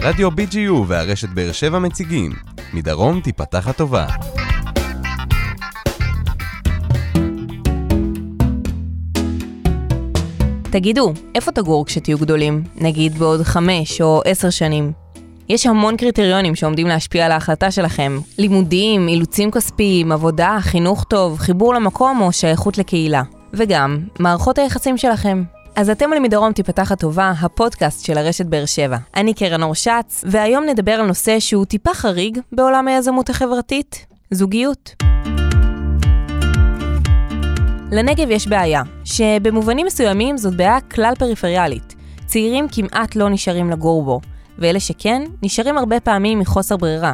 רדיו BGU והרשת באר שבע מציגים מדרום תיפתח הטובה. תגידו, איפה תגור כשתהיו גדולים? נגיד בעוד חמש או עשר שנים. יש המון קריטריונים שעומדים להשפיע על ההחלטה שלכם. לימודים, אילוצים כספיים, עבודה, חינוך טוב, חיבור למקום או שייכות לקהילה. וגם, מערכות היחסים שלכם. אז אתם על מדרום תיפתח הטובה, הפודקאסט של הרשת באר שבע. אני קרן אור שץ, והיום נדבר על נושא שהוא טיפה חריג בעולם היזמות החברתית, זוגיות. לנגב יש בעיה, שבמובנים מסוימים זאת בעיה כלל פריפריאלית. צעירים כמעט לא נשארים לגור בו, ואלה שכן, נשארים הרבה פעמים מחוסר ברירה.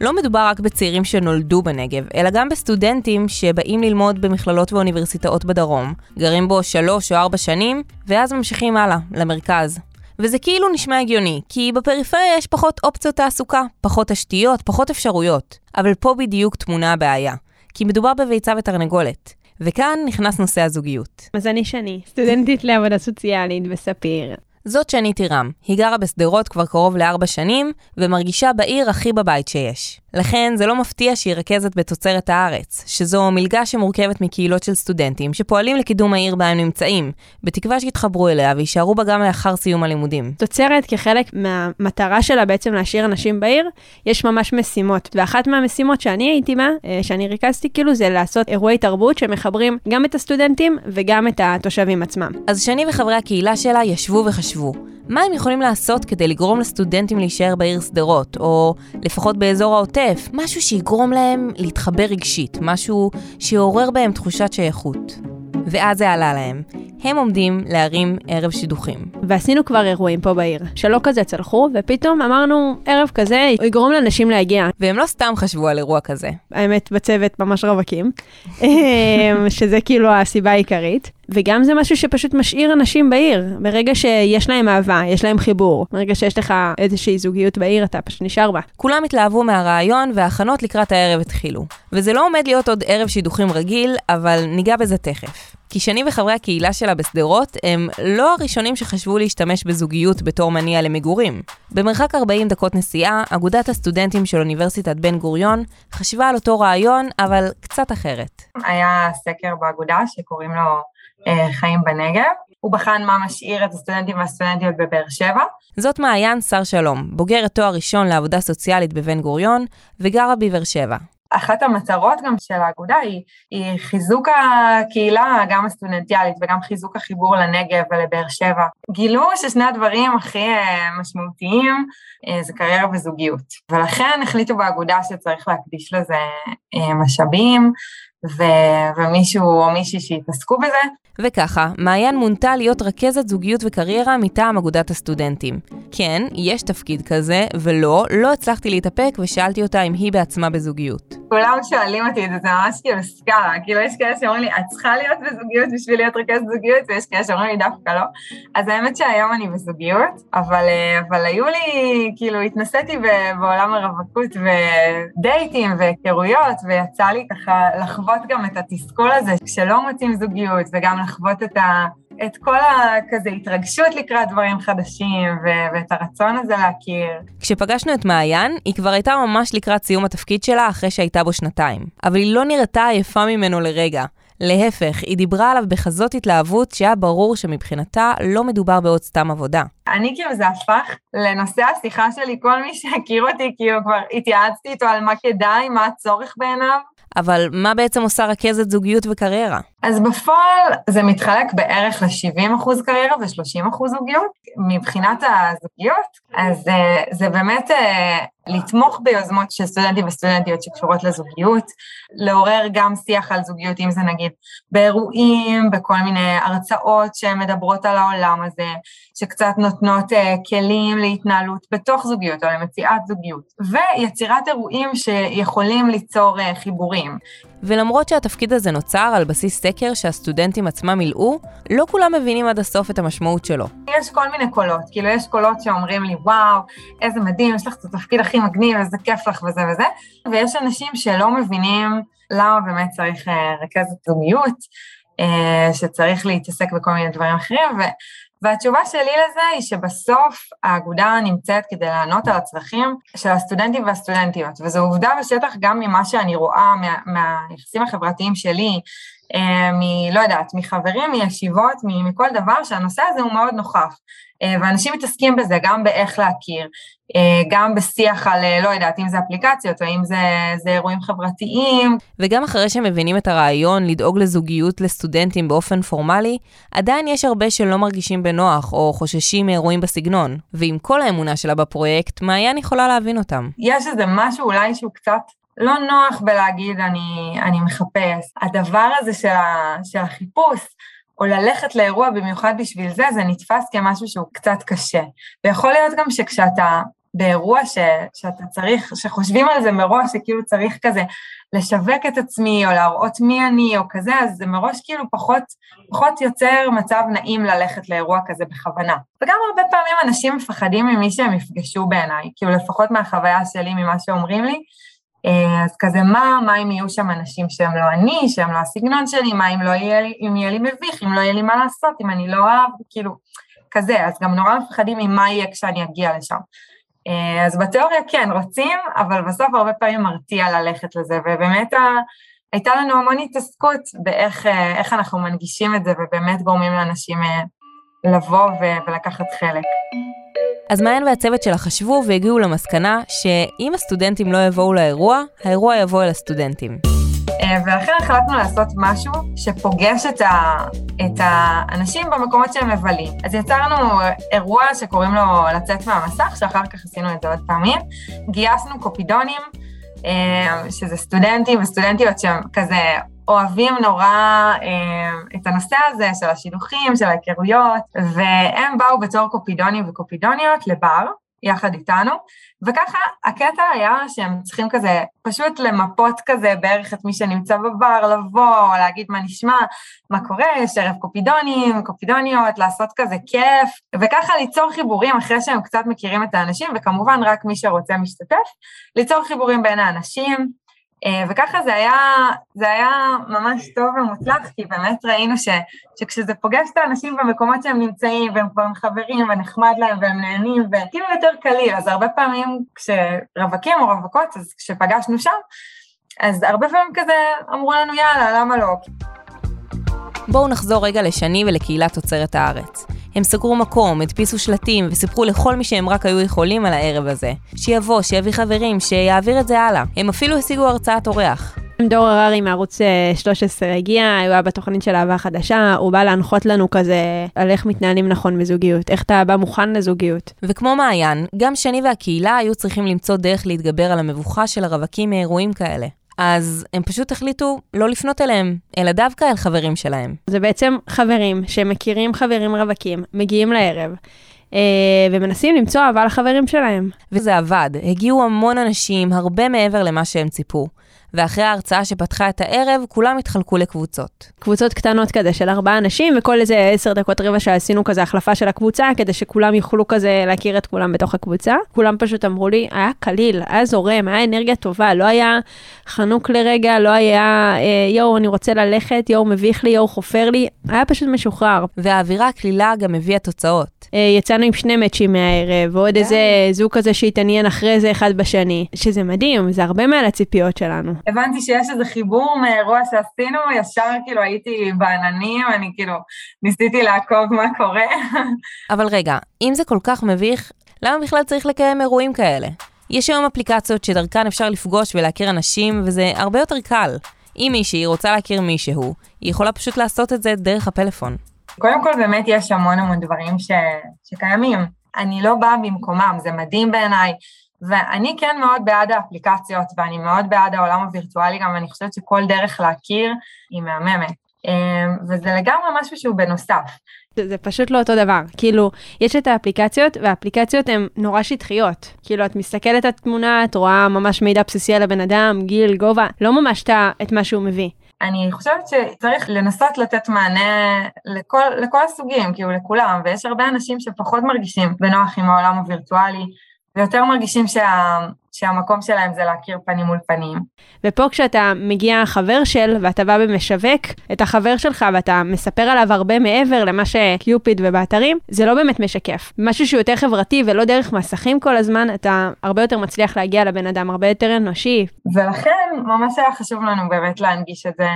לא מדובר רק בצעירים שנולדו בנגב, אלא גם בסטודנטים שבאים ללמוד במכללות ואוניברסיטאות בדרום, גרים בו שלוש או ארבע שנים, ואז ממשיכים הלאה, למרכז. וזה כאילו נשמע הגיוני, כי בפריפריה יש פחות אופציות תעסוקה, פחות תשתיות, פחות אפשרויות. אבל פה בדיוק טמונה הבעיה, כי מדובר בביצה ותרנגולת. וכאן נכנס נושא הזוגיות. אז אני שני, סטודנטית לעבודה סוציאלית בספיר. זאת שני תירם. היא גרה בשדרות כבר קרוב לארבע שנים, ומרגישה בעיר הכי בבית שיש. לכן זה לא מפתיע שהיא רכזת בתוצרת הארץ, שזו מלגה שמורכבת מקהילות של סטודנטים שפועלים לקידום העיר בה הם נמצאים, בתקווה שיתחברו אליה ויישארו בה גם לאחר סיום הלימודים. תוצרת כחלק מהמטרה שלה בעצם להשאיר אנשים בעיר, יש ממש משימות. ואחת מהמשימות שאני הייתי בה, אה, שאני ריכזתי כאילו, זה לעשות אירועי תרבות שמחברים גם את הסטודנטים וגם את התושבים עצמם. אז שני וחברי הקהילה שלה ישבו וחשבו. מה הם יכולים לעשות כדי לגרום לסטודנטים להישאר בעיר שדרות, או לפחות באזור העוטף, משהו שיגרום להם להתחבר רגשית, משהו שיעורר בהם תחושת שייכות. ואז זה עלה להם. הם עומדים להרים ערב שידוכים. ועשינו כבר אירועים פה בעיר, שלא כזה צלחו, ופתאום אמרנו, ערב כזה יגרום לאנשים להגיע. והם לא סתם חשבו על אירוע כזה. האמת, בצוות ממש רווקים, אמ, שזה כאילו הסיבה העיקרית. וגם זה משהו שפשוט משאיר אנשים בעיר. ברגע שיש להם אהבה, יש להם חיבור, ברגע שיש לך איזושהי זוגיות בעיר, אתה פשוט נשאר בה. כולם התלהבו מהרעיון וההכנות לקראת הערב התחילו. וזה לא עומד להיות עוד ערב שידוכים רגיל, אבל ניגע בזה תכף. כי שני וחברי הקהילה שלה בשדרות הם לא הראשונים שחשבו להשתמש בזוגיות בתור מניע למגורים. במרחק 40 דקות נסיעה, אגודת הסטודנטים של אוניברסיטת בן גוריון חשבה על אותו רעיון, אבל קצת אחרת. היה סקר באגודה שקוראים לו אה, חיים בנגב. הוא בחן מה משאיר את הסטודנטים והסטודנטיות בבאר שבע. זאת מעיין שר שלום, בוגרת תואר ראשון לעבודה סוציאלית בבן גוריון, וגרה בבאר שבע. אחת המטרות גם של האגודה היא, היא חיזוק הקהילה, גם הסטודנטיאלית וגם חיזוק החיבור לנגב ולבאר שבע. גילו ששני הדברים הכי אה, משמעותיים אה, זה קריירה וזוגיות. ולכן החליטו באגודה שצריך להקדיש לזה משאבים, ו- ומישהו או מישהי שיתעסקו בזה. וככה, מעיין מונתה להיות רכזת זוגיות וקריירה מטעם אגודת הסטודנטים. כן, יש תפקיד כזה, ולא, לא הצלחתי להתאפק ושאלתי אותה אם היא בעצמה בזוגיות. כולם שואלים אותי את זה, זה ממש כאילו סקאלה, כאילו יש כאלה שאומרים לי, את צריכה להיות בזוגיות בשביל להיות רכזת זוגיות, ויש כאלה שאומרים לי דווקא לא. אז האמת שהיום אני בזוגיות, אבל, אה, אבל היו לי, כאילו התנסיתי בעולם הרווקות ודייטים והיכרויות, ויצא לי ככה לחוות גם את התסכול הזה, כשלא מוצאים זוגיות, וגם לחוות את ה... את כל הכזה התרגשות לקראת דברים חדשים ו- ואת הרצון הזה להכיר. כשפגשנו את מעיין, היא כבר הייתה ממש לקראת סיום התפקיד שלה אחרי שהייתה בו שנתיים. אבל היא לא נראתה עייפה ממנו לרגע. להפך, היא דיברה עליו בכזאת התלהבות שהיה ברור שמבחינתה לא מדובר בעוד סתם עבודה. אני כאילו זה הפך לנושא השיחה שלי, כל מי שהכיר אותי, כאילו כבר התייעצתי איתו על מה כדאי, מה הצורך בעיניו. אבל מה בעצם עושה רכזת זוגיות וקריירה? אז בפועל זה מתחלק בערך ל-70% קריירה ו-30% זוגיות. מבחינת הזוגיות, אז uh, זה באמת uh, לתמוך ביוזמות של סטודנטים וסטודנטיות שקשורות לזוגיות, לעורר גם שיח על זוגיות, אם זה נגיד באירועים, בכל מיני הרצאות שמדברות על העולם הזה, שקצת נותנות uh, כלים להתנהלות בתוך זוגיות או למציאת זוגיות, ויצירת אירועים שיכולים ליצור uh, חיבורים. ולמרות שהתפקיד הזה נוצר על בסיס סקר שהסטודנטים עצמם מילאו, לא כולם מבינים עד הסוף את המשמעות שלו. יש כל מיני קולות, כאילו יש קולות שאומרים לי, וואו, איזה מדהים, יש לך את התפקיד הכי מגניב, איזה כיף לך וזה וזה, ויש אנשים שלא מבינים למה באמת צריך uh, רכזת זוגיות, uh, שצריך להתעסק בכל מיני דברים אחרים, והתשובה שלי לזה היא שבסוף האגודה נמצאת כדי לענות על הצרכים של הסטודנטים והסטודנטיות, וזו עובדה בשטח גם ממה שאני רואה מה, מהיחסים החברתיים שלי, אה, מ... לא יודעת, מחברים, מישיבות, מכל דבר, שהנושא הזה הוא מאוד נוכח. אה, ואנשים מתעסקים בזה, גם באיך להכיר, אה, גם בשיח על, לא יודעת, אם זה אפליקציות או אם זה, זה אירועים חברתיים. וגם אחרי שמבינים את הרעיון לדאוג לזוגיות לסטודנטים באופן פורמלי, עדיין יש הרבה שלא מרגישים בנוח או חוששים מאירועים בסגנון. ועם כל האמונה שלה בפרויקט, מעיין יכולה להבין אותם. יש איזה משהו אולי שהוא קצת לא נוח בלהגיד אני, אני מחפש. הדבר הזה של, ה, של החיפוש, או ללכת לאירוע במיוחד בשביל זה, זה נתפס כמשהו שהוא קצת קשה. ויכול להיות גם שכשאתה באירוע ש, שאתה צריך, שחושבים על זה מראש, שכאילו צריך כזה לשווק את עצמי, או להראות מי אני, או כזה, אז זה מראש כאילו פחות, פחות יוצר מצב נעים ללכת לאירוע כזה בכוונה. וגם הרבה פעמים אנשים מפחדים ממי שהם יפגשו בעיניי, כאילו לפחות מהחוויה שלי, ממה שאומרים לי, אז כזה, מה, מה אם יהיו שם אנשים שהם לא אני, שהם לא הסגנון שלי, מה אם לא יהיה לי, אם יהיה לי מביך, אם לא יהיה לי מה לעשות, אם אני לא אוהב, כאילו, כזה, אז גם נורא מפחדים ממה יהיה כשאני אגיע לשם. אה, אז בתיאוריה כן, רוצים, אבל בסוף הרבה פעמים מרתיע ללכת לזה, ובאמת ה... הייתה לנו המון התעסקות באיך אה, אנחנו מנגישים את זה, ובאמת גורמים לאנשים לבוא ולקחת חלק. אז מעיין והצוות שלה חשבו והגיעו למסקנה שאם הסטודנטים לא יבואו לאירוע, האירוע יבוא אל הסטודנטים. אה, ולכן החלטנו לעשות משהו שפוגש את, ה, את האנשים במקומות שהם מבלים. אז יצרנו אירוע שקוראים לו לצאת מהמסך, שאחר כך עשינו את זה עוד פעמים. גייסנו קופידונים, אה, שזה סטודנטים וסטודנטיות שהם כזה אוהבים נורא אה, את הנושא הזה של השילוחים, של ההיכרויות, והם באו בתור קופידונים וקופידוניות לבר, יחד איתנו, וככה הקטע היה שהם צריכים כזה פשוט למפות כזה בערך את מי שנמצא בבר, לבוא, להגיד מה נשמע, מה קורה, יש ערב קופידונים, קופידוניות, לעשות כזה כיף, וככה ליצור חיבורים אחרי שהם קצת מכירים את האנשים, וכמובן רק מי שרוצה משתתף, ליצור חיבורים בין האנשים, וככה זה היה, זה היה ממש טוב ומוצלח, כי באמת ראינו ש, שכשזה פוגש את האנשים במקומות שהם נמצאים, והם כבר חברים, ונחמד להם, והם נהנים, וכאילו יותר קליל, אז הרבה פעמים כשרווקים או רווקות, אז כשפגשנו שם, אז הרבה פעמים כזה אמרו לנו יאללה, למה לא? בואו נחזור רגע לשני ולקהילת תוצרת הארץ. הם סגרו מקום, הדפיסו שלטים וסיפרו לכל מי שהם רק היו יכולים על הערב הזה. שיבוא, שיביא חברים, שיעביר את זה הלאה. הם אפילו השיגו הרצאת אורח. דור הררי מערוץ 13 אה, הגיע, הוא היה בתוכנית של אהבה חדשה, הוא בא להנחות לנו כזה על איך מתנהלים נכון בזוגיות, איך אתה בא מוכן לזוגיות. וכמו מעיין, גם שני והקהילה היו צריכים למצוא דרך להתגבר על המבוכה של הרווקים מאירועים כאלה. אז הם פשוט החליטו לא לפנות אליהם, אלא דווקא אל חברים שלהם. זה בעצם חברים שמכירים חברים רווקים, מגיעים לערב. אה, ומנסים למצוא אהבה לחברים שלהם. וזה עבד, הגיעו המון אנשים, הרבה מעבר למה שהם ציפו. ואחרי ההרצאה שפתחה את הערב, כולם התחלקו לקבוצות. קבוצות קטנות כזה של ארבעה אנשים, וכל איזה עשר דקות רבע שעשינו כזה החלפה של הקבוצה, כדי שכולם יוכלו כזה להכיר את כולם בתוך הקבוצה. כולם פשוט אמרו לי, היה קליל, היה זורם, היה אנרגיה טובה, לא היה חנוק לרגע, לא היה אה, יואו, אני רוצה ללכת, יואו, מביך לי, יואו, חופר לי, היה פשוט משוחרר. והאווירה הקלילה גם הביאה תוצאות. אה, יצאנו עם שני מאצ'ים מהערב, ועוד איזה זוג כזה שהתעניין אחרי זה אחד בשני, שזה מדהים, זה הרבה מעל הציפיות שלנו. הבנתי שיש איזה חיבור מאירוע שעשינו, ישר כאילו הייתי בעננים, אני כאילו ניסיתי לעקוב מה קורה. אבל רגע, אם זה כל כך מביך, למה בכלל צריך לקיים אירועים כאלה? יש היום אפליקציות שדרכן אפשר לפגוש ולהכיר אנשים, וזה הרבה יותר קל. אם מישהי רוצה להכיר מישהו, היא יכולה פשוט לעשות את זה דרך הפלאפון. קודם כל באמת יש המון המון דברים ש... שקיימים. אני לא באה במקומם, זה מדהים בעיניי. ואני כן מאוד בעד האפליקציות, ואני מאוד בעד העולם הווירטואלי גם, ואני חושבת שכל דרך להכיר היא מהממת. אמ, וזה לגמרי משהו שהוא בנוסף. זה, זה פשוט לא אותו דבר. כאילו, יש את האפליקציות, והאפליקציות הן נורא שטחיות. כאילו, את מסתכלת על תמונה, את רואה ממש מידע בסיסי על הבן אדם, גיל, גובה, לא ממש את מה שהוא מביא. אני חושבת שצריך לנסות לתת מענה לכל, לכל הסוגים, כאילו לכולם, ויש הרבה אנשים שפחות מרגישים בנוח עם העולם הווירטואלי, ויותר מרגישים שה, שהמקום שלהם זה להכיר פנים מול פנים. ופה כשאתה מגיע חבר של ואתה בא ומשווק את החבר שלך ואתה מספר עליו הרבה מעבר למה שקיופיד ובאתרים, זה לא באמת משקף. משהו שהוא יותר חברתי ולא דרך מסכים כל הזמן, אתה הרבה יותר מצליח להגיע לבן אדם, הרבה יותר אנושי. ולכן ממש היה חשוב לנו באמת להנגיש את זה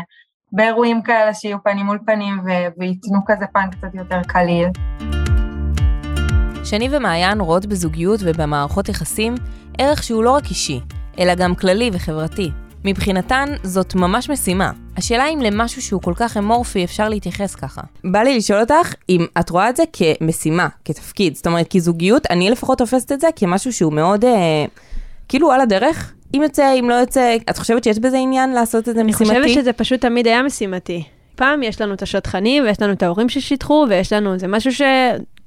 באירועים כאלה שיהיו פנים מול פנים וייתנו כזה פן קצת יותר קליל. שני ומעיין רואות בזוגיות ובמערכות יחסים ערך שהוא לא רק אישי, אלא גם כללי וחברתי. מבחינתן זאת ממש משימה. השאלה אם למשהו שהוא כל כך אמורפי אפשר להתייחס ככה. בא לי לשאול אותך אם את רואה את זה כמשימה, כתפקיד. זאת אומרת, כזוגיות, אני לפחות תופסת את זה כמשהו שהוא מאוד, אה, כאילו על הדרך. אם יוצא, אם לא יוצא, את חושבת שיש בזה עניין לעשות את זה משימתי? אני חושבת שזה פשוט תמיד היה משימתי. פעם יש לנו את השטחנים, ויש לנו את ההורים ששיטחו, ויש לנו, זה משהו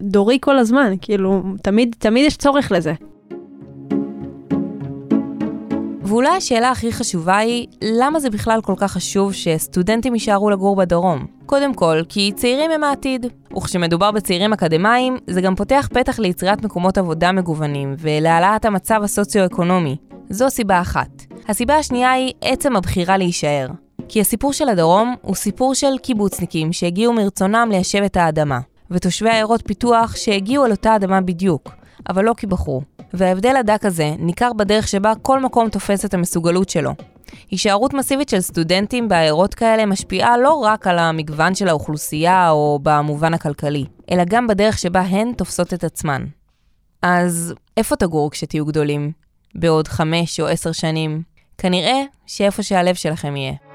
שדורי כל הזמן, כאילו, תמיד, תמיד יש צורך לזה. ואולי השאלה הכי חשובה היא, למה זה בכלל כל כך חשוב שסטודנטים יישארו לגור בדרום? קודם כל, כי צעירים הם העתיד. וכשמדובר בצעירים אקדמאים, זה גם פותח פתח ליצירת מקומות עבודה מגוונים ולהעלאת המצב הסוציו-אקונומי. זו סיבה אחת. הסיבה השנייה היא עצם הבחירה להישאר. כי הסיפור של הדרום הוא סיפור של קיבוצניקים שהגיעו מרצונם ליישב את האדמה, ותושבי עיירות פיתוח שהגיעו אל אותה אדמה בדיוק, אבל לא כי בחרו. וההבדל הדק הזה ניכר בדרך שבה כל מקום תופס את המסוגלות שלו. הישארות מסיבית של סטודנטים בעיירות כאלה משפיעה לא רק על המגוון של האוכלוסייה או במובן הכלכלי, אלא גם בדרך שבה הן תופסות את עצמן. אז איפה תגורו כשתהיו גדולים? בעוד חמש או עשר שנים? כנראה שאיפה שהלב שלכם יהיה.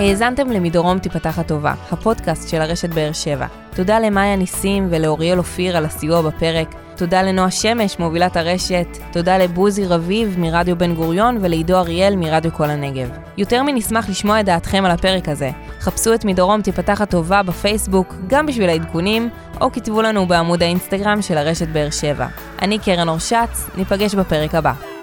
האזנתם למדרום תיפתח הטובה, הפודקאסט של הרשת באר שבע. תודה למאיה ניסים ולאוריאל אופיר על הסיוע בפרק. תודה לנועה שמש, מובילת הרשת. תודה לבוזי רביב מרדיו בן גוריון ולעידו אריאל מרדיו כל הנגב. יותר מנשמח לשמוע את דעתכם על הפרק הזה. חפשו את מדרום תיפתח הטובה בפייסבוק, גם בשביל העדכונים, או כתבו לנו בעמוד האינסטגרם של הרשת באר שבע. אני קרן אורשץ, ניפגש בפרק הבא.